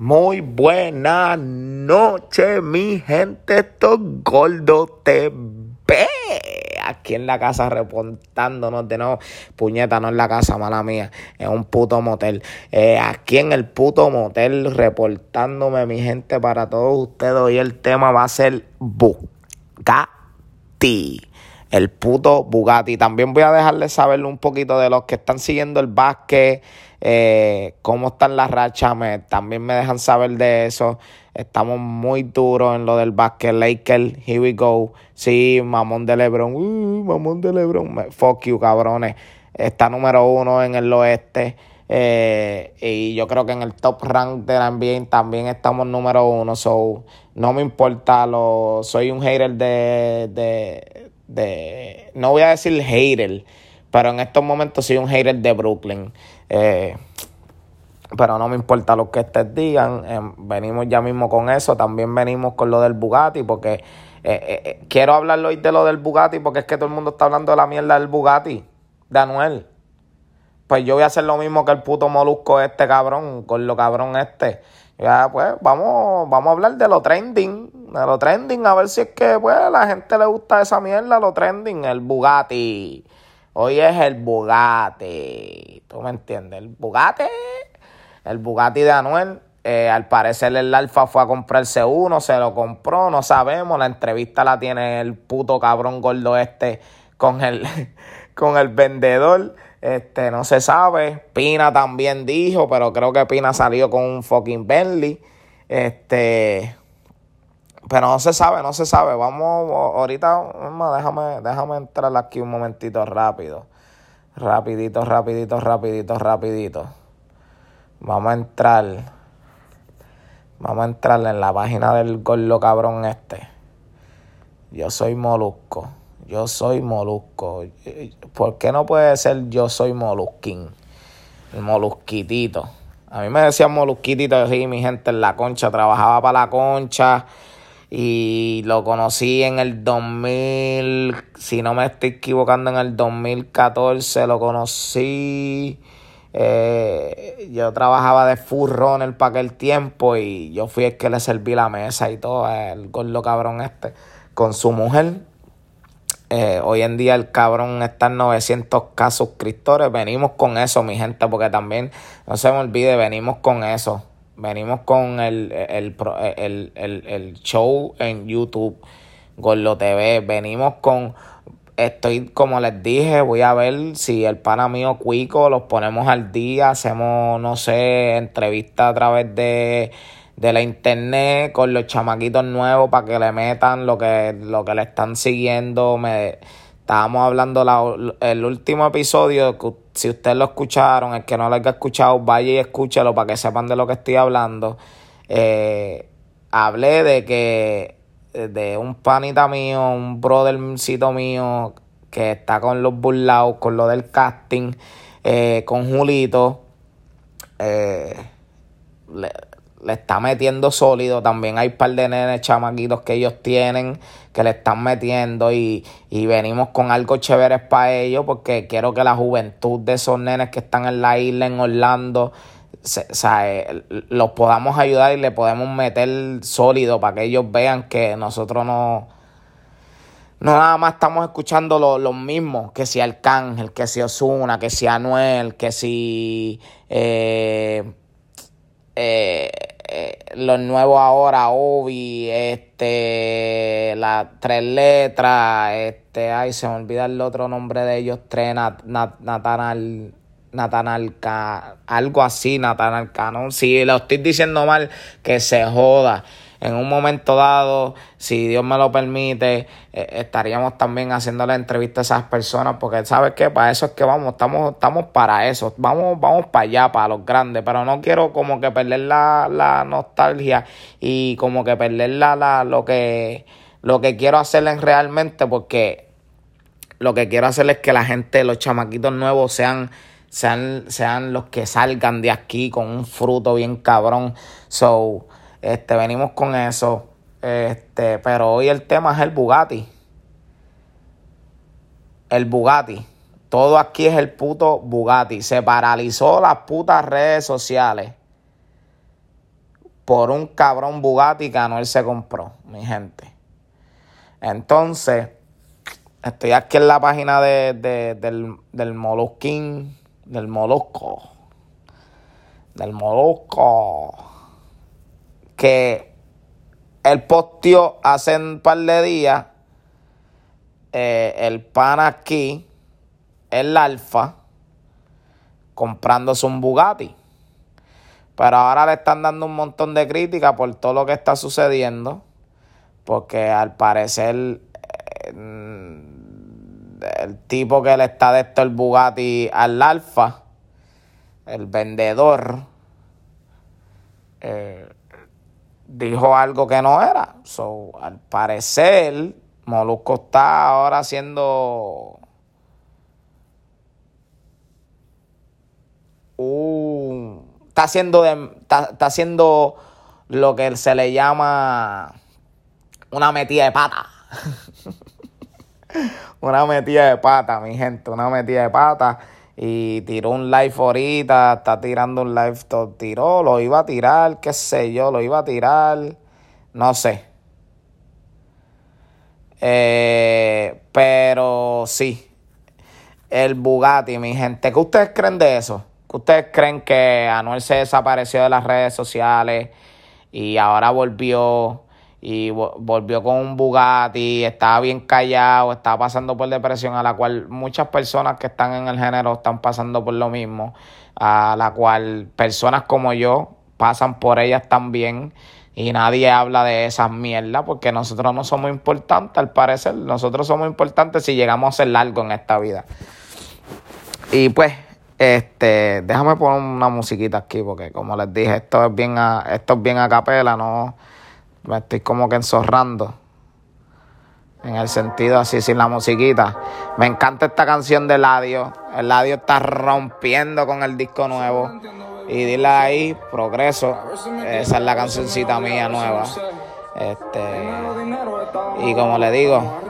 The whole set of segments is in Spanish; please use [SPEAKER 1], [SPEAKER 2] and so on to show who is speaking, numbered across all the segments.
[SPEAKER 1] Muy buena noche, mi gente. Esto es Gordo TV. Aquí en la casa reportándonos de nuevo. Puñeta, no en la casa, mala mía. Es un puto motel. Eh, aquí en el puto motel reportándome, mi gente, para todos ustedes. Hoy el tema va a ser Bugatti. El puto Bugatti. También voy a dejarles saber un poquito de los que están siguiendo el básquet eh, cómo están las rachas, me, también me dejan saber de eso. Estamos muy duros en lo del básquet. Lakers, here we go. Sí, mamón de Lebron. Mamón de Lebron. Fuck you, cabrones. Está número uno en el oeste. Eh, y yo creo que en el top rank de la NBA también estamos número uno. So, no me importa. Lo, soy un hater de, de, de. No voy a decir hater pero en estos momentos soy un hater de Brooklyn. Eh, pero no me importa lo que ustedes digan. Eh, venimos ya mismo con eso. También venimos con lo del Bugatti. Porque eh, quiero hablarlo hoy de lo del Bugatti. Porque es que todo el mundo está hablando de la mierda del Bugatti. De Anuel. Pues yo voy a hacer lo mismo que el puto molusco este cabrón. Con lo cabrón este. Ya, pues, vamos, vamos a hablar de lo trending. De lo trending. A ver si es que, pues, a la gente le gusta esa mierda. Lo trending. El Bugatti. Hoy es el Bugatti. ¿Tú me entiendes? El Bugatti. El Bugatti de Anuel. Eh, al parecer el Alfa fue a comprarse uno, se lo compró, no sabemos. La entrevista la tiene el puto cabrón gordo este con el, con el vendedor. Este, no se sabe. Pina también dijo, pero creo que Pina salió con un fucking Bentley. Este, pero no se sabe, no se sabe. Vamos, ahorita, déjame, déjame entrar aquí un momentito rápido. Rapidito, rapidito, rapidito, rapidito. Vamos a entrar. Vamos a entrar en la página del gordo cabrón este. Yo soy molusco. Yo soy molusco. ¿Por qué no puede ser yo soy molusquín? El molusquitito. A mí me decían molusquitito, sí, mi gente en la concha. Trabajaba para la concha y lo conocí en el 2000, si no me estoy equivocando, en el 2014 lo conocí. Eh, yo trabajaba de full runner para aquel tiempo y yo fui el que le serví la mesa y todo, el gordo cabrón este, con su mujer. Eh, hoy en día el cabrón está en 900k suscriptores. Venimos con eso, mi gente, porque también, no se me olvide, venimos con eso. Venimos con el, el, show en YouTube, Gordo TV. Venimos con. Estoy, como les dije, voy a ver si el pana mío Cuico los ponemos al día. Hacemos, no sé, entrevistas a través de, de la internet con los chamaquitos nuevos para que le metan lo que, lo que le están siguiendo. Me Estábamos hablando la, el último episodio, si ustedes lo escucharon, el que no lo haya escuchado, vaya y escúchelo para que sepan de lo que estoy hablando. Eh, hablé de que de un panita mío, un brothercito mío que está con los burlados, con lo del casting, eh, con Julito. Eh, está metiendo sólido. También hay un par de nenes chamaquitos que ellos tienen que le están metiendo y, y venimos con algo chévere para ellos porque quiero que la juventud de esos nenes que están en la isla, en Orlando, eh, los podamos ayudar y le podemos meter sólido para que ellos vean que nosotros no... No nada más estamos escuchando los lo mismos, que si Arcángel, que si Osuna, que si Anuel, que si eh, eh, eh, los nuevos ahora, Obi, este, las tres letras, este, ay, se me olvida el otro nombre de ellos, tres, Nat, Natanal, Natanal, algo así, Natanal Canon. Si lo estoy diciendo mal, que se joda en un momento dado, si Dios me lo permite, eh, estaríamos también haciendo la entrevista a esas personas, porque sabes que para eso es que vamos, estamos, estamos para eso, vamos, vamos para allá, para los grandes, pero no quiero como que perder la, la nostalgia y como que perder la, la, lo que lo que quiero hacerles realmente, porque lo que quiero hacer es que la gente, los chamaquitos nuevos sean sean, sean los que salgan de aquí con un fruto bien cabrón. So, este, venimos con eso. Este, pero hoy el tema es el Bugatti. El Bugatti. Todo aquí es el puto Bugatti. Se paralizó las putas redes sociales. por un cabrón Bugatti que Anuel se compró, mi gente. Entonces, estoy aquí en la página de, del, del Molusquín, del Molusco, del Molusco, que él posteó hace un par de días eh, el pan aquí, el Alfa, comprándose un Bugatti. Pero ahora le están dando un montón de crítica por todo lo que está sucediendo. Porque al parecer eh, el tipo que le está de esto el Bugatti al Alfa, el vendedor, eh, dijo algo que no era. So, al parecer, Molusco está ahora haciendo está haciendo está, haciendo lo que se le llama una metida de pata. una metida de pata, mi gente, una metida de pata. Y tiró un live ahorita, está tirando un live, todo tiró, lo iba a tirar, qué sé yo, lo iba a tirar, no sé. Eh, pero sí, el Bugatti, mi gente, ¿qué ustedes creen de eso? ¿Qué ustedes creen que Anuel se desapareció de las redes sociales y ahora volvió? Y volvió con un Bugatti, estaba bien callado, estaba pasando por depresión, a la cual muchas personas que están en el género están pasando por lo mismo, a la cual personas como yo pasan por ellas también y nadie habla de esas mierdas porque nosotros no somos importantes al parecer, nosotros somos importantes si llegamos a ser algo en esta vida. Y pues, este, déjame poner una musiquita aquí porque como les dije, esto es bien a, esto es bien a capela, no me estoy como que enzorrando. En el sentido así, sin la musiquita. Me encanta esta canción de Ladio. El Ladio está rompiendo con el disco nuevo. Y dile ahí, progreso. Esa es la cancioncita mía nueva. Este. Y como le digo.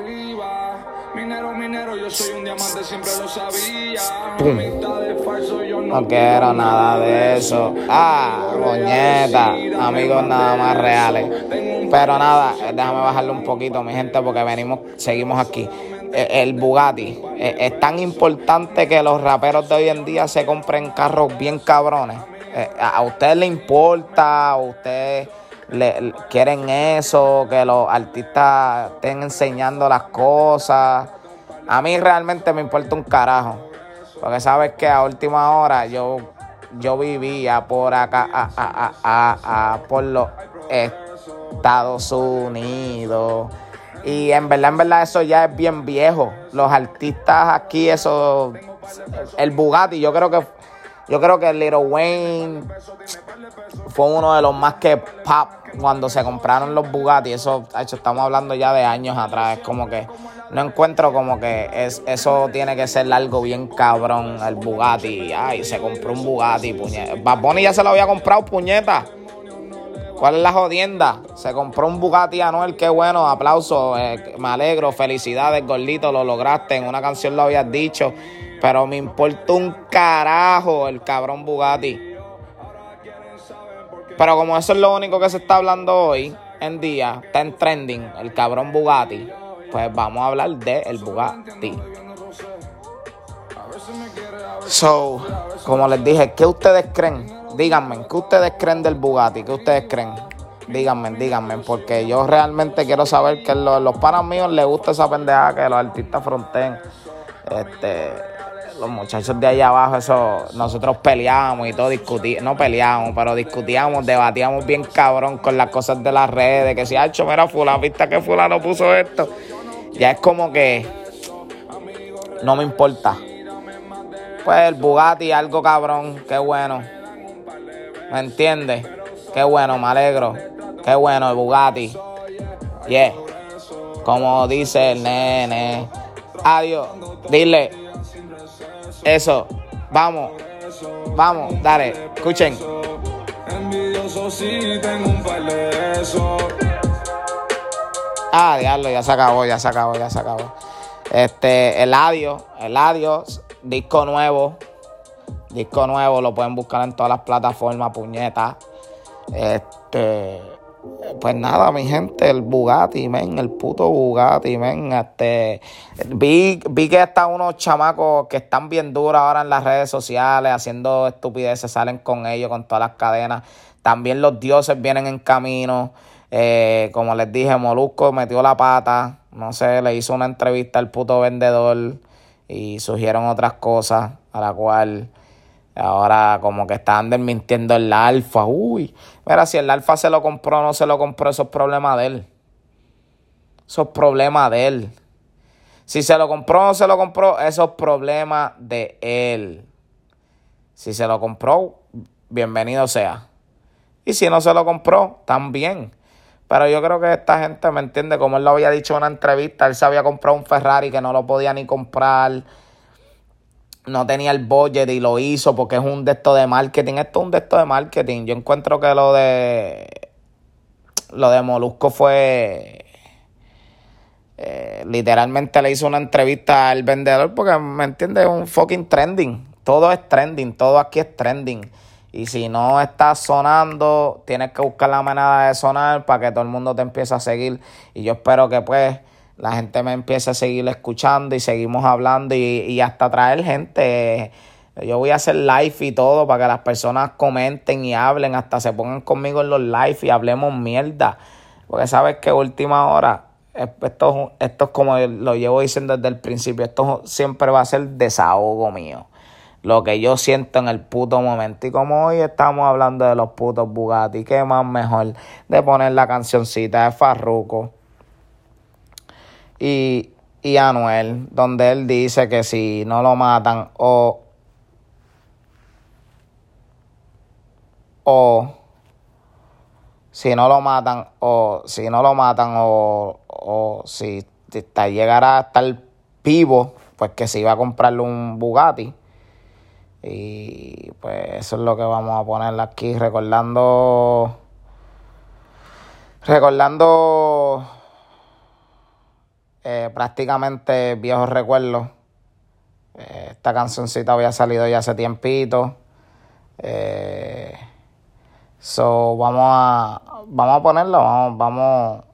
[SPEAKER 1] No quiero nada de eso. Ah, moñeta. Amigos nada más reales. Pero nada, déjame bajarle un poquito, mi gente, porque venimos, seguimos aquí. E, el Bugatti. E, es tan importante que los raperos de hoy en día se compren carros bien cabrones. Eh, ¿A ustedes les importa? ¿A ustedes le, quieren eso? Que los artistas estén enseñando las cosas. A mí realmente me importa un carajo. Porque sabes que a última hora yo, yo vivía por acá, a, por los Estados Unidos. Y en verdad, en verdad, eso ya es bien viejo. Los artistas aquí, eso. El Bugatti, yo creo que yo creo que Little Wayne fue uno de los más que pop cuando se compraron los Bugatti. Eso, hecho, estamos hablando ya de años atrás. Es como que no encuentro como que es, eso tiene que ser algo bien cabrón, el Bugatti. Ay, se compró un Bugatti, puñeta. Bad ya se lo había comprado, puñeta. ¿Cuál es la jodienda? Se compró un Bugatti Anuel, qué bueno, aplauso, eh, me alegro, felicidades, gordito, lo lograste, en una canción lo habías dicho. Pero me importa un carajo el cabrón Bugatti. Pero como eso es lo único que se está hablando hoy en día, está en trending, el cabrón Bugatti, pues vamos a hablar de el Bugatti. So, como les dije, ¿qué ustedes creen? Díganme, ¿qué ustedes creen del Bugatti? ¿Qué ustedes creen? Díganme, díganme, porque yo realmente quiero saber que los, los panas míos les gusta esa pendeja que los artistas fronten. Este, los muchachos de allá abajo, eso, nosotros peleábamos y todo discutíamos, no peleábamos, pero discutíamos, debatíamos bien cabrón con las cosas de las redes, que si ha hecho, mira, fulano, viste que fulano puso esto. Ya es como que no me importa. Pues el Bugatti, algo cabrón, qué bueno. ¿Me entiendes? Qué bueno, me alegro. Qué bueno el Bugatti. Yeah. Como dice el nene. Adiós. Dile, eso, vamos, vamos, dale, escuchen. Ah, diablo, ya se acabó, ya se acabó, ya se acabó. Este, el adiós, el adiós, disco nuevo. Disco nuevo, lo pueden buscar en todas las plataformas, puñetas. Este, pues nada, mi gente, el Bugatti, men, el puto Bugatti, men, este, vi, vi que están unos chamacos que están bien duros ahora en las redes sociales, haciendo estupideces, salen con ellos, con todas las cadenas. También los dioses vienen en camino. Eh, como les dije, Molusco metió la pata, no sé, le hizo una entrevista al puto vendedor y surgieron otras cosas a la cual ahora como que están desmintiendo el alfa. Uy, mira, si el alfa se lo compró o no se lo compró, eso es problema de él. Eso es problema de él. Si se lo compró o no se lo compró, eso es problema de él. Si se lo compró, bienvenido sea. Y si no se lo compró, también. Pero yo creo que esta gente me entiende, como él lo había dicho en una entrevista, él se había comprado un Ferrari que no lo podía ni comprar, no tenía el budget y lo hizo porque es un de de marketing. Esto es un de de marketing. Yo encuentro que lo de lo de Molusco fue eh, literalmente le hizo una entrevista al vendedor porque me entiende, es un fucking trending. Todo es trending, todo aquí es trending. Y si no estás sonando, tienes que buscar la manera de sonar para que todo el mundo te empiece a seguir. Y yo espero que pues la gente me empiece a seguir escuchando y seguimos hablando y, y hasta traer gente. Yo voy a hacer live y todo para que las personas comenten y hablen, hasta se pongan conmigo en los live y hablemos mierda. Porque sabes que última hora, esto, esto es como lo llevo diciendo desde el principio, esto siempre va a ser desahogo mío lo que yo siento en el puto momento. Y como hoy estamos hablando de los putos Bugatti, qué más mejor de poner la cancioncita de Farruko y, y Anuel, donde él dice que si no lo matan o o si no lo matan o si no lo matan o, o si llegara a estar vivo, pues que se iba a comprarle un Bugatti y pues eso es lo que vamos a poner aquí, recordando. Recordando eh, prácticamente viejos recuerdos. Eh, esta cancioncita había salido ya hace tiempito. Eh, so vamos a vamos a ponerlo, vamos, vamos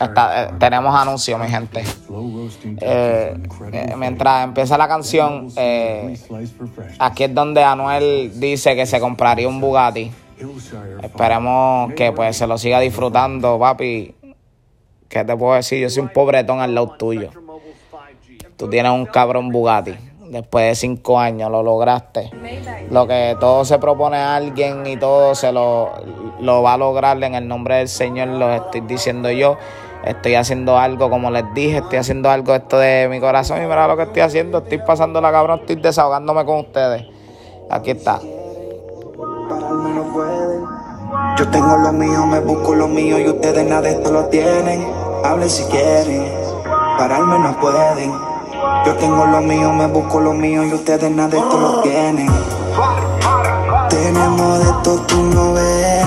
[SPEAKER 1] eh, tenemos anuncios, mi gente. Eh, eh, mientras empieza la canción, aquí es donde Anuel dice que se compraría un Bugatti. Esperemos que pues se lo siga disfrutando, papi. ¿Qué te puedo decir? Yo soy un pobretón al lado tuyo. Tú tienes un cabrón Bugatti después de cinco años lo lograste. Lo que todo se propone a alguien y todo se lo, lo va a lograr en el nombre del Señor, lo estoy diciendo yo. Estoy haciendo algo, como les dije, estoy haciendo algo esto de mi corazón y mira lo que estoy haciendo. Estoy pasando la cabrón, estoy desahogándome con ustedes. Aquí está.
[SPEAKER 2] Yo tengo lo mío, me busco lo mío y ustedes nada de esto lo tienen. Hablen si quieren, pararme no pueden. Yo tengo lo mío, me busco lo mío y ustedes nada de esto lo tienen. Tenemos de todo, tú no ves.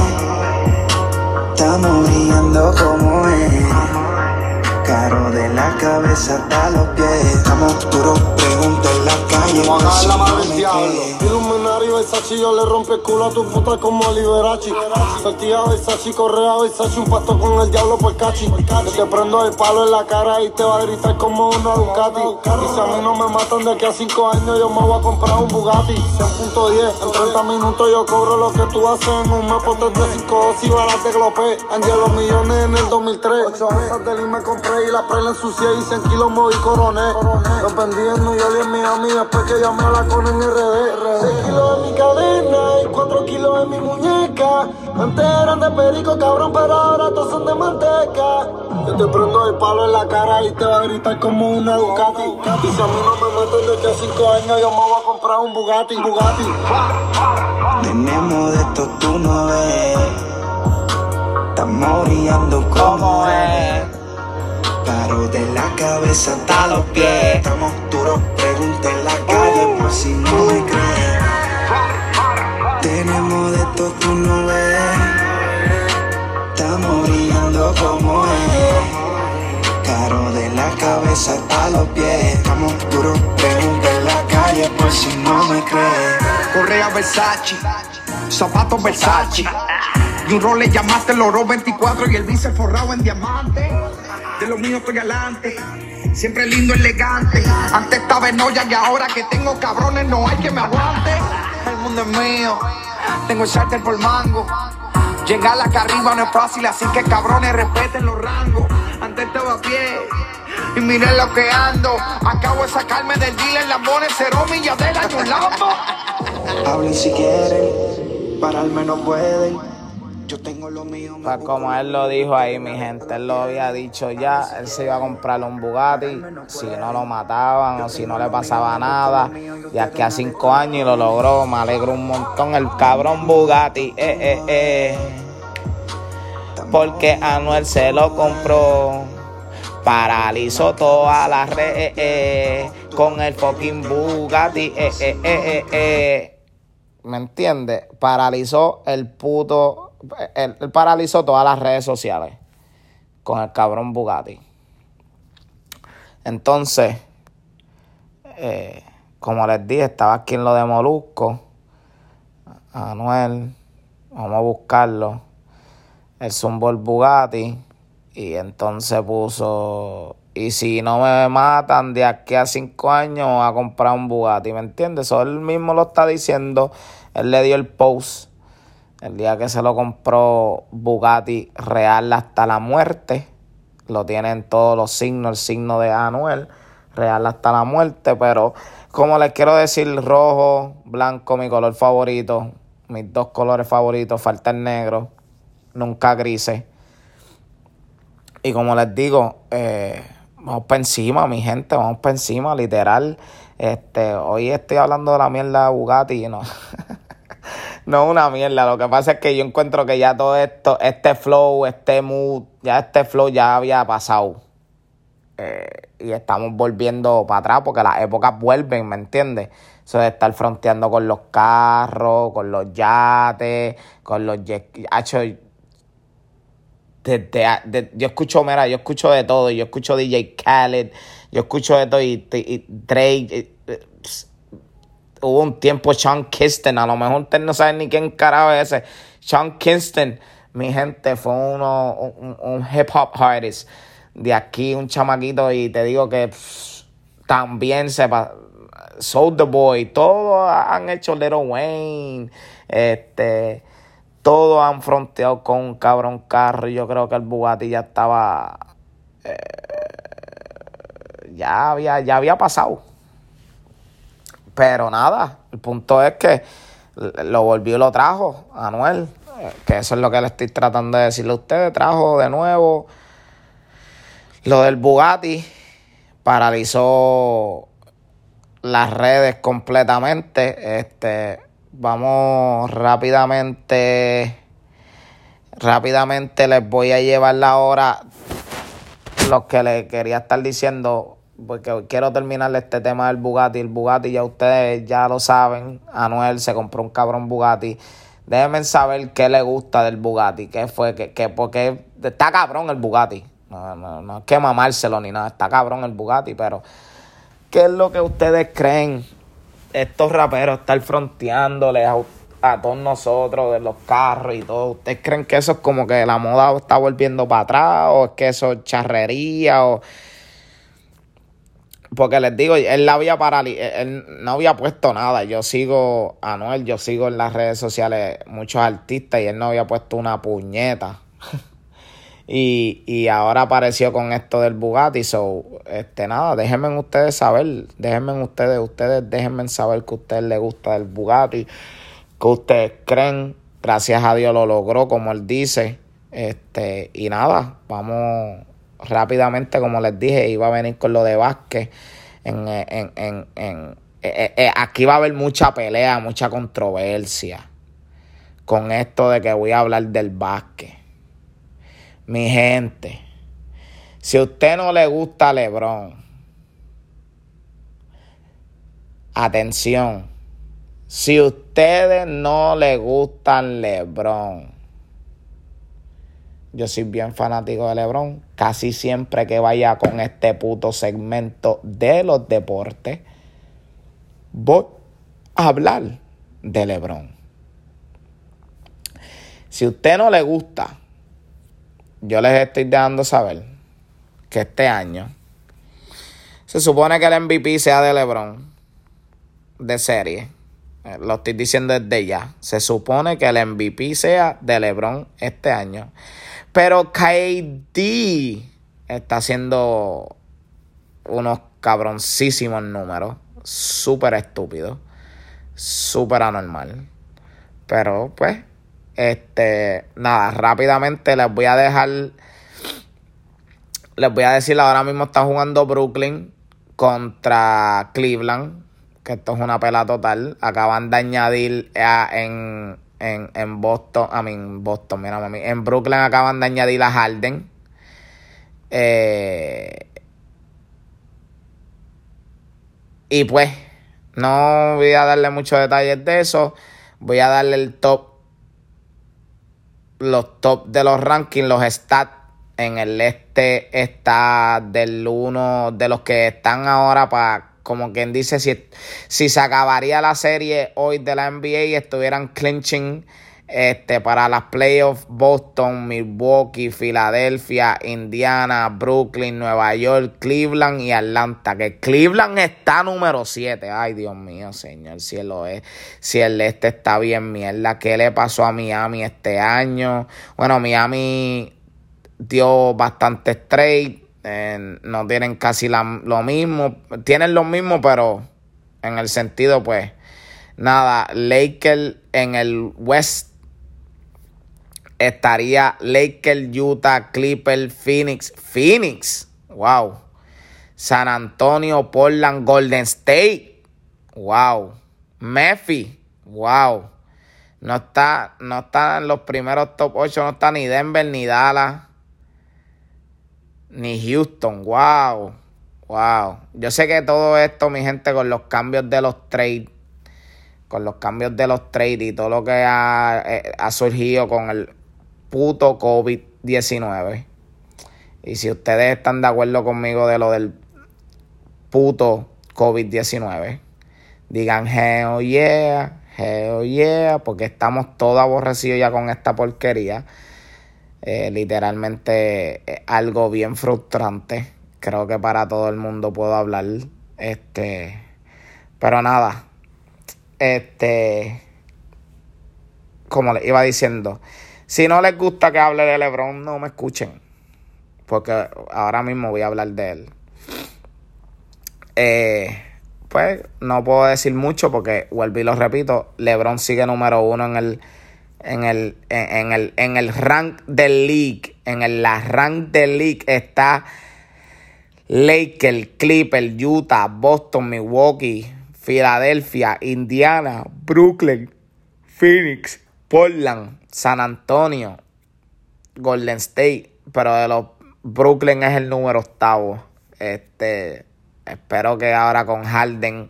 [SPEAKER 2] Estamos brillando como es. Caro de la cabeza hasta los pies. Estamos duros, pregunta en la calle. Vamos a la mano del diablo. Versace, yo le rompe el culo a tu puta como Liberace. Sortía Versace, correa Versace, un pasto con el diablo por cachi. Yo te prendo el palo en la cara y te va a gritar como una Ducati. Y si a mí no me matan de aquí a 5 años, yo me voy a comprar un Bugatti. 100.10, en 30 minutos yo cobro lo que tú haces en un mes por 35 y balas de glopé. los millones en el 2003. 8 veces de me compré y la prela ensucié y 100 kilos moví coroné. Los vendí en New York y en Miami después que llamé a la con en RD. 6 kilos mi cadena y 4 kilos en mi muñeca. Antes eran de perico, cabrón, pero ahora todos son de manteca. Yo te prendo el palo en la cara y te va a gritar como una Ducati. Y si a mí no me meten desde hace 5 años, yo me voy a comprar un Bugatti, Bugatti. Tenemos de esto, tú no ves. Estamos brillando como es. Paro de la cabeza hasta los pies. Estamos duros, pregunta en la calle por si no me crees. Tenemos de todo, tú no ves. Estamos brillando como es. Caro de la cabeza hasta los pies. Estamos duros, pregunta en la calle por si no me crees. Correa Versace zapatos Versace. Y un rol le llamaste el oro 24 y el bíceps forrado en diamante. De lo mío estoy galante. Siempre lindo, elegante. Antes estaba en olla y ahora que tengo cabrones no hay que me aguante. El mundo es mío. Tengo el charter por mango. Llegar acá arriba no es fácil, así que cabrones respeten los rangos. Antes estaba a pie. Y miren lo que ando. Acabo de sacarme del dealer Lambones, cero millas de la. Hablen si quieren, para al menos pueden. Yo tengo lo mío.
[SPEAKER 1] como él lo dijo ahí, mi gente, él lo había dicho ya, él se iba a comprar un Bugatti si no lo mataban o si no le pasaba nada. Y aquí a cinco años y lo logró, me alegro un montón. El cabrón Bugatti, eh, eh, eh. Porque Anuel se lo compró. Paralizó todas las redes eh, con el fucking Bugatti. Eh, eh, eh, eh, ¿Me entiendes? Paralizó el puto él, paralizó todas las redes sociales con el cabrón Bugatti. Entonces, eh, como les dije, estaba aquí en lo de Molusco. Anuel, vamos a buscarlo. El Zumbol Bugatti. Y entonces puso. Y si no me matan de aquí a cinco años, a comprar un Bugatti. ¿Me entiendes? Eso él mismo lo está diciendo. Él le dio el post el día que se lo compró Bugatti real hasta la muerte. Lo tienen todos los signos, el signo de Anuel, real hasta la muerte. Pero como les quiero decir, rojo, blanco, mi color favorito. Mis dos colores favoritos, falta el negro, nunca grises. Y como les digo, eh, vamos para encima, mi gente, vamos para encima, literal. Este, hoy estoy hablando de la mierda de Bugatti y no. no una mierda. Lo que pasa es que yo encuentro que ya todo esto, este flow, este mood, ya este flow ya había pasado. Eh, y estamos volviendo para atrás porque las épocas vuelven, ¿me entiendes? Eso de estar fronteando con los carros, con los yates, con los jet. yo escucho, mira, yo escucho de todo. Yo escucho DJ Khaled, yo escucho de todo y, y Drake hubo un tiempo Sean Kingston, a lo mejor ustedes no saben ni quién carajo es ese. Sean Kingston, mi gente, fue uno, un, hip hop artist de aquí, un chamaquito, y te digo que también se Soul the Boy, todos han hecho Little Wayne, este, todos han fronteado con un cabrón carro, y yo creo que el Bugatti ya estaba, eh, ya había, ya había pasado. Pero nada, el punto es que lo volvió y lo trajo, Anuel. Que eso es lo que le estoy tratando de decirle a ustedes. Trajo de nuevo lo del Bugatti. Paralizó las redes completamente. Este, vamos rápidamente. Rápidamente les voy a llevar la hora. Lo que le quería estar diciendo porque quiero terminar este tema del Bugatti. El Bugatti ya ustedes ya lo saben. Anuel se compró un cabrón Bugatti. Déjenme saber qué le gusta del Bugatti. ¿Qué fue? ¿Qué, porque está cabrón el Bugatti. No, no, no es que mamárselo ni nada. Está cabrón el Bugatti. Pero, ¿qué es lo que ustedes creen? Estos raperos están fronteándoles a, a todos nosotros de los carros y todo. ¿Ustedes creen que eso es como que la moda está volviendo para atrás? ¿O es que eso es charrería? Porque les digo, él la había él no había puesto nada. Yo sigo a Noel, yo sigo en las redes sociales muchos artistas y él no había puesto una puñeta. y, y ahora apareció con esto del Bugatti. So, este nada, déjenme ustedes saber, déjenme ustedes, ustedes déjenme saber que a ustedes les gusta del Bugatti, que ustedes creen, gracias a Dios lo logró, como él dice. Este, y nada, vamos rápidamente, como les dije, iba a venir con lo de Vázquez. En, en, en, en eh, eh, aquí va a haber mucha pelea, mucha controversia con esto de que voy a hablar del Vázquez. Mi gente, si a usted no le gusta Lebron, atención, si a ustedes no le gustan Lebron, yo soy bien fanático de LeBron. Casi siempre que vaya con este puto segmento de los deportes, voy a hablar de LeBron. Si a usted no le gusta, yo les estoy dejando saber que este año se supone que el MVP sea de LeBron de serie. Eh, lo estoy diciendo desde ya. Se supone que el MVP sea de LeBron este año. Pero KD está haciendo unos cabroncísimos números. Súper estúpidos. Súper anormal. Pero pues, este, nada, rápidamente les voy a dejar. Les voy a decir, ahora mismo está jugando Brooklyn contra Cleveland que esto es una pela total. Acaban de añadir en, en, en Boston, a mí, Boston, mira, mami, en Brooklyn acaban de añadir a Harden. Eh, y pues, no voy a darle muchos detalles de eso. Voy a darle el top, los top de los rankings, los stats. En el este está del uno de los que están ahora para como quien dice, si, si se acabaría la serie hoy de la NBA y estuvieran clinching este, para las playoffs Boston, Milwaukee, Filadelfia, Indiana, Brooklyn, Nueva York, Cleveland y Atlanta. Que Cleveland está número 7. Ay, Dios mío, señor, si lo es. Si el este está bien, mierda. ¿Qué le pasó a Miami este año? Bueno, Miami dio bastante straight no tienen casi lo mismo. Tienen lo mismo, pero en el sentido, pues, nada, Lakers en el West estaría Lakers, Utah, Clipper, Phoenix, Phoenix, wow. San Antonio, Portland, Golden State, wow. Memphis, wow. No está, no está en los primeros top 8, no está ni Denver ni Dallas ni Houston. Wow. Wow. Yo sé que todo esto, mi gente, con los cambios de los trades, con los cambios de los trades y todo lo que ha, eh, surgido con el puto COVID-19. Y si ustedes están de acuerdo conmigo de lo del puto COVID-19, digan hell yeah, hell yeah, porque estamos todos aborrecidos ya con esta porquería. Eh, literalmente eh, algo bien frustrante. Creo que para todo el mundo puedo hablar. Este. Pero nada. Este. Como les iba diciendo. Si no les gusta que hable de LeBron, no me escuchen. Porque ahora mismo voy a hablar de él. Eh, pues no puedo decir mucho porque, vuelvo y lo repito, LeBron sigue número uno en el en el, en, el, en el rank del league, en el, la rank del league está Lakers, Clippers, Utah, Boston, Milwaukee, Filadelfia, Indiana, Brooklyn, Phoenix, Portland, San Antonio, Golden State, pero de los Brooklyn es el número octavo. Este, espero que ahora con Harden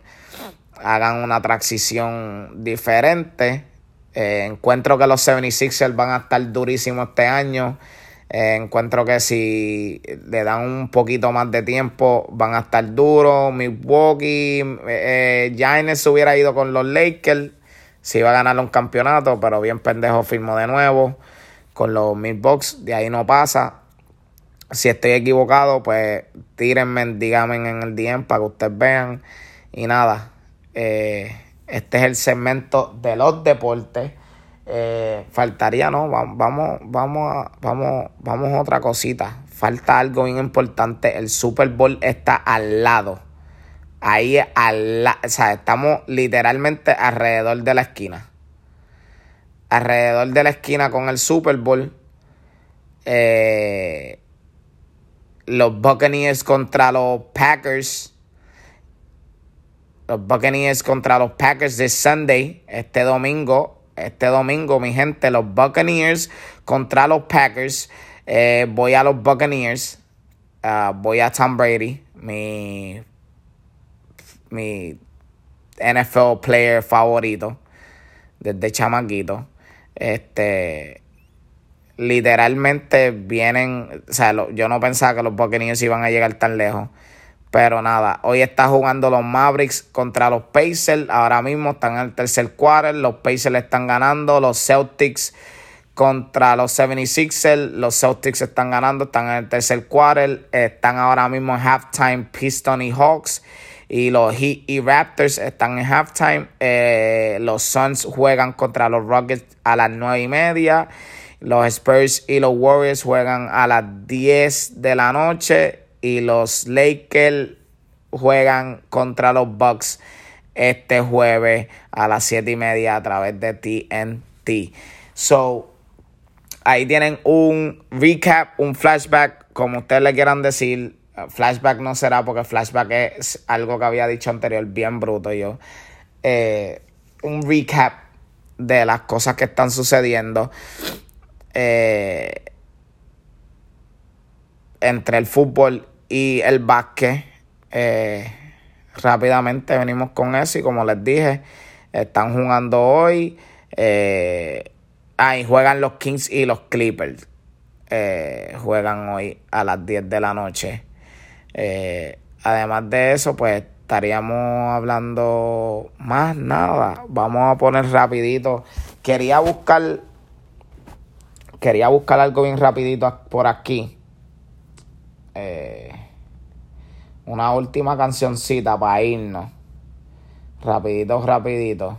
[SPEAKER 1] hagan una transición diferente. Eh, encuentro que los 76ers van a estar durísimos este año. Eh, encuentro que si le dan un poquito más de tiempo van a estar duros. Milwaukee, eh, Giants se hubiera ido con los Lakers. Si iba a ganar un campeonato, pero bien pendejo firmó de nuevo con los Milwaukee. De ahí no pasa. Si estoy equivocado, pues tírenme, díganme en el DM para que ustedes vean. Y nada, eh, este es el segmento de los deportes. Eh, faltaría, ¿no? Vamos, vamos, a, vamos, vamos otra cosita. Falta algo bien importante. El Super Bowl está al lado. Ahí al lado. O sea, estamos literalmente alrededor de la esquina. Alrededor de la esquina con el Super Bowl. Eh, los Buccaneers contra los Packers. Los Buccaneers contra los Packers de Sunday, este domingo. Este domingo, mi gente, los Buccaneers contra los Packers. Eh, voy a los Buccaneers. Ah, voy a Tom Brady, mi, mi NFL player favorito desde chamaquito. Este, literalmente vienen, o sea, yo no pensaba que los Buccaneers iban a llegar tan lejos. Pero nada, hoy está jugando los Mavericks contra los Pacers. Ahora mismo están en el tercer quarter. Los Pacers están ganando. Los Celtics contra los 76ers. Los Celtics están ganando, están en el tercer quarter. Están ahora mismo en halftime Pistons y Hawks. Y los Heat y Raptors están en halftime. Eh, los Suns juegan contra los Rockets a las 9 y media. Los Spurs y los Warriors juegan a las 10 de la noche. Y los Lakers juegan contra los Bucks este jueves a las 7 y media a través de TNT. So, ahí tienen un recap, un flashback, como ustedes le quieran decir. Flashback no será porque flashback es algo que había dicho anterior, bien bruto yo. Eh, un recap de las cosas que están sucediendo eh, entre el fútbol y el básquet. Eh, rápidamente venimos con eso y como les dije, están jugando hoy. Eh, ahí juegan los Kings y los Clippers. Eh, juegan hoy a las 10 de la noche. Además de eso, pues estaríamos hablando más nada. Vamos a poner rapidito. Quería buscar. Quería buscar algo bien rapidito por aquí. Eh, una última cancioncita para irnos. Rapidito, rapidito.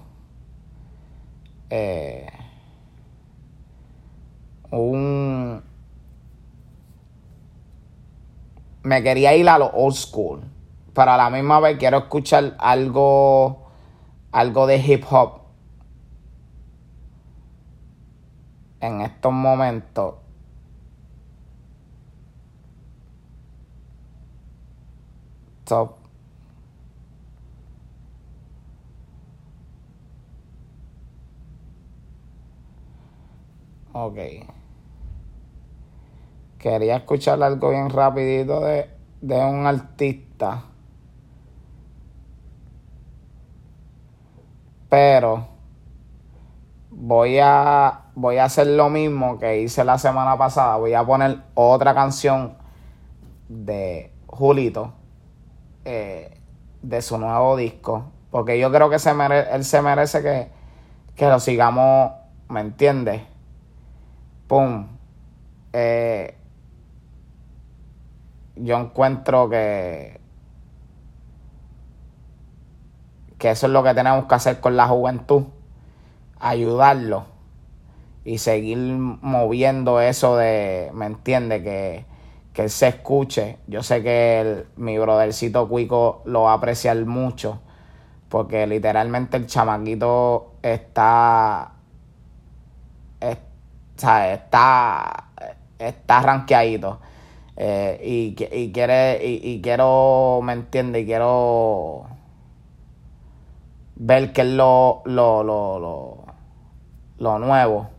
[SPEAKER 1] Eh, un... Me quería ir a lo old school. Pero a la misma vez quiero escuchar algo... Algo de hip hop. En estos momentos. Top. Ok. Quería escuchar algo bien rapidito de, de un artista. Pero voy a voy a hacer lo mismo que hice la semana pasada. Voy a poner otra canción de Julito eh, de su nuevo disco. Porque yo creo que se él se merece que, que lo sigamos, ¿me entiendes? Pum. Eh, yo encuentro que que eso es lo que tenemos que hacer con la juventud, ayudarlo y seguir moviendo eso de, ¿me entiende? Que, que él se escuche. Yo sé que mi brothercito Cuico lo va a apreciar mucho. Porque literalmente el chamaquito está. está. está. está ranqueadito. Eh, y, y, quiere. Y, quiero. ¿Me entiende? Y quiero. ver que es lo. lo. lo. lo, lo nuevo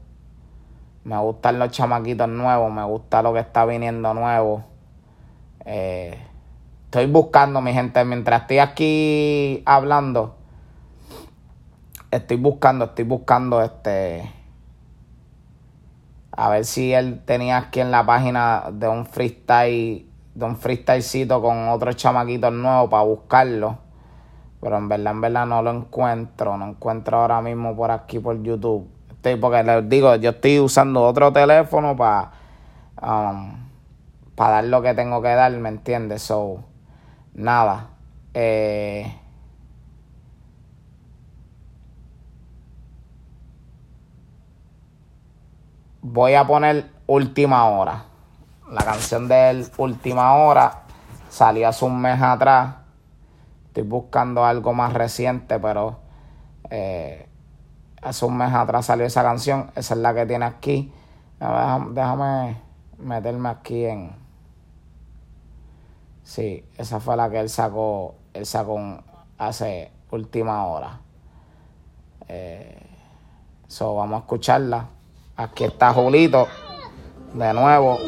[SPEAKER 1] me gustan los chamaquitos nuevos, me gusta lo que está viniendo nuevo. Eh, estoy buscando, mi gente, mientras estoy aquí hablando, estoy buscando, estoy buscando este. A ver si él tenía aquí en la página de un freestyle, de un freestylecito con otros chamaquitos nuevos para buscarlo. Pero en verdad, en verdad no lo encuentro. No encuentro ahora mismo por aquí por YouTube porque les digo, yo estoy usando otro teléfono para um, para dar lo que tengo que dar, ¿me entiendes? So, nada. Eh, voy a poner Última Hora. La canción de Última Hora salió hace un mes atrás. Estoy buscando algo más reciente, pero eh, Hace un mes atrás salió esa canción. Esa es la que tiene aquí. Déjame meterme aquí en. Sí, esa fue la que él sacó. Él sacó hace última hora. Eh, so, vamos a escucharla. Aquí está Julito. De nuevo.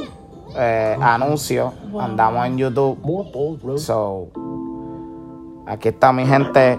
[SPEAKER 1] Eh, anuncio. Andamos en YouTube. So, aquí está mi gente.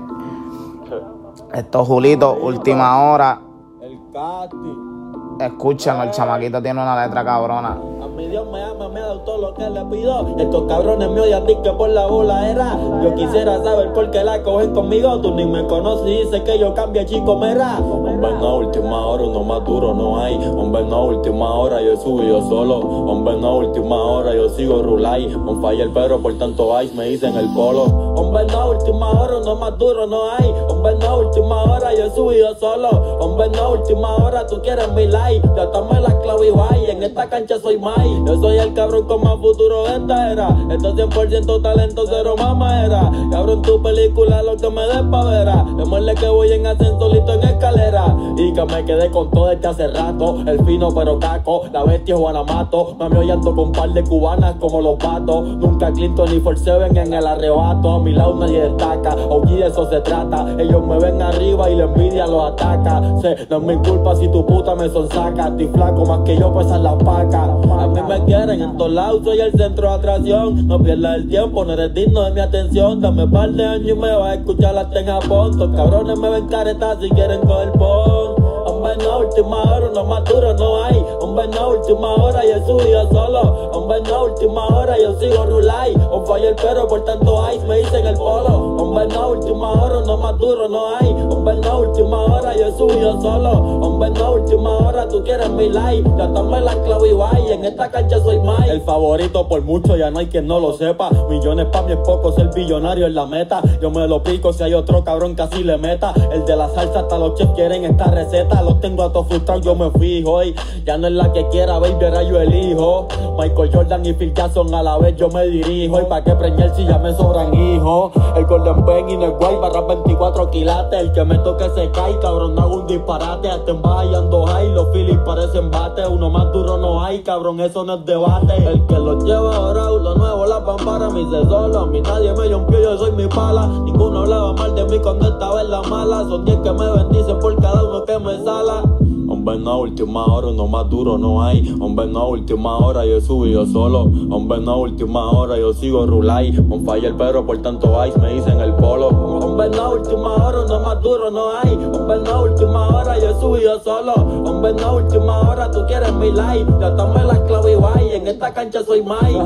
[SPEAKER 1] Esto Julito, última hora. El Cati. Escuchan, el chamaquito tiene una letra cabrona. A mi Dios me ama, me ha dado todo lo que le pido. Estos cabrones me odian que por la bola era. Yo quisiera saber por qué la cogen conmigo. Tú ni me conoces y dices que yo cambie chico mera.
[SPEAKER 3] Hombre, no, última hora, uno más duro no hay. Hombre, no, última hora, yo subí yo solo. Hombre, no, última hora, yo sigo rulay. On fire, pero por tanto ice me dicen el polo. Hombre, no, última hora, uno más duro no hay. Hombre, no, última hora, yo subí yo solo. Hombre, no, última hora, tú quieres mi like. Ya tomé la clave y En esta cancha soy Mai. Yo soy el cabrón con más futuro de esta era. Esto 100% talento, cero mamá era. Cabrón, tu película lo que me des pa' verá. Demuele que voy en ascenso, listo en escalera. Y que me quedé con todo este hace rato. El fino pero caco, la bestia Juanamato. Mami hoyando con un par de cubanas como los patos. Nunca Clinton ni Forseven en el arrebato. A mi lado nadie destaca, aquí de eso se trata. Ellos me ven arriba y la envidia los ataca. Sé, no es mi culpa si tu puta me sonsaca. Estoy flaco más que yo, pues la paca. A mí me quieren en todos lados, soy el centro de atracción. No pierdas el tiempo, no eres digno de mi atención. Dame par de años y me vas a escuchar hasta en Japón. Los cabrones me ven caretas si quieren coger pon. Hombre, no, última hora, no más duro no hay. Hombre, no, última hora, yo subido solo. Hombre, no, última hora, yo sigo rulay. On fire, pero por tanto ice me dicen el polo. Hombre, no, última hora, no más duro no hay. Hombre, no, última hora, yo subido solo. Hombre, no, última hora, tú quieres mi like. Ya tomé la clave y En esta cancha soy Mike. El favorito por mucho, ya no hay quien no lo sepa. Millones pa' mí es poco, ser billonario en la meta. Yo me lo pico si hay otro cabrón que así le meta. El de la salsa hasta los chefs quieren esta receta. Los tengo a todos frustrados, yo me fijo. Y ya no es la que quiera, baby, ahora yo elijo. Michael Jordan y Phil Jackson a la vez yo me dirijo. Y pa' que preñar si ya me sobran hijos. El Golden Pen y el Guay barra 24 quilates. El que me toque se cae, cabrón, no hago un disparate. Hasta en ando high, los Phillies parecen bate. Uno más duro no hay, cabrón, eso no es debate. El que lo lleva ahora, lo nuevo, la pampara, mi se solo. A mí nadie me rompió, yo soy mi pala. Ninguno hablaba mal de mí cuando estaba en la mala. Son 10 que me bendicen por cada uno que me sala. Hombre, no, última hora, uno más duro no hay. Hombre, no, última hora, yo subí yo solo. Hombre, no, última hora, yo sigo rulay. On fire, pero por tanto ice me dicen el polo. Hombre, no, última hora, uno más duro no hay. Hombre, no, última hora, yo subí yo solo. Hombre, no, última hora, tú quieres mi like. Ya tomé la clave y En esta cancha soy Mike.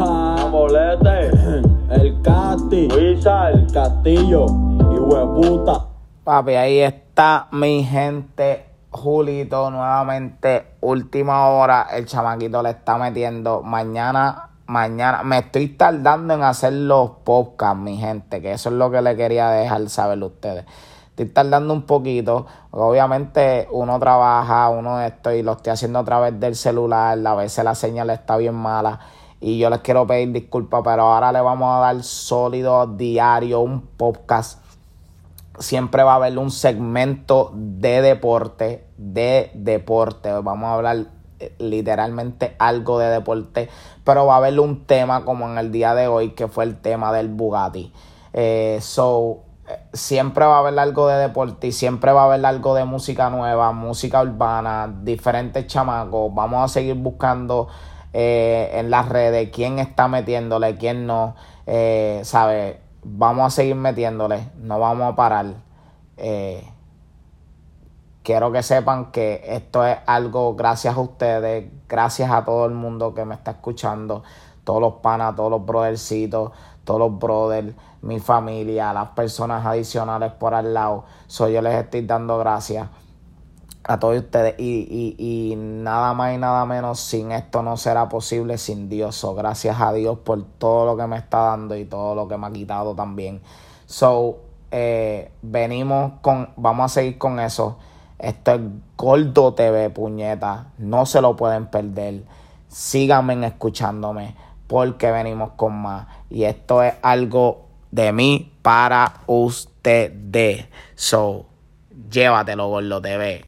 [SPEAKER 3] Bolete, el Cati, el Castillo y hueputa.
[SPEAKER 1] Papi, ahí está mi gente Julito nuevamente, última hora, el chamaquito le está metiendo. Mañana, mañana, me estoy tardando en hacer los podcasts, mi gente, que eso es lo que le quería dejar saber a ustedes. Estoy tardando un poquito, obviamente uno trabaja, uno esto y lo estoy haciendo a través del celular, a veces la señal está bien mala y yo les quiero pedir disculpas, pero ahora le vamos a dar sólido diario un podcast siempre va a haber un segmento de deporte, de deporte. Vamos a hablar eh, literalmente algo de deporte, pero va a haber un tema como en el día de hoy, que fue el tema del Bugatti. Eh, so, eh, siempre va a haber algo de deporte y siempre va a haber algo de música nueva, música urbana, diferentes chamacos. Vamos a seguir buscando en las redes quién está metiéndole, quién no, ¿sabes? Vamos a seguir metiéndole, no vamos a parar. Eh, quiero que sepan que esto es algo gracias a ustedes, gracias a todo el mundo que me está escuchando, todos los panas, todos los brothercitos, todos los brothers, mi familia, las personas adicionales por al lado. soy yo les estoy dando gracias a todos ustedes y, y, y, nada más y nada menos sin esto no será posible sin Dios. So, gracias a Dios por todo lo que me está dando y todo lo que me ha quitado también. So, eh, venimos con, vamos a seguir con eso. Esto es Gordo TV, puñeta. No se lo pueden perder. Síganme escuchándome porque venimos con más. Y esto es algo de mí para ustedes. So, llévatelo, Gordo TV.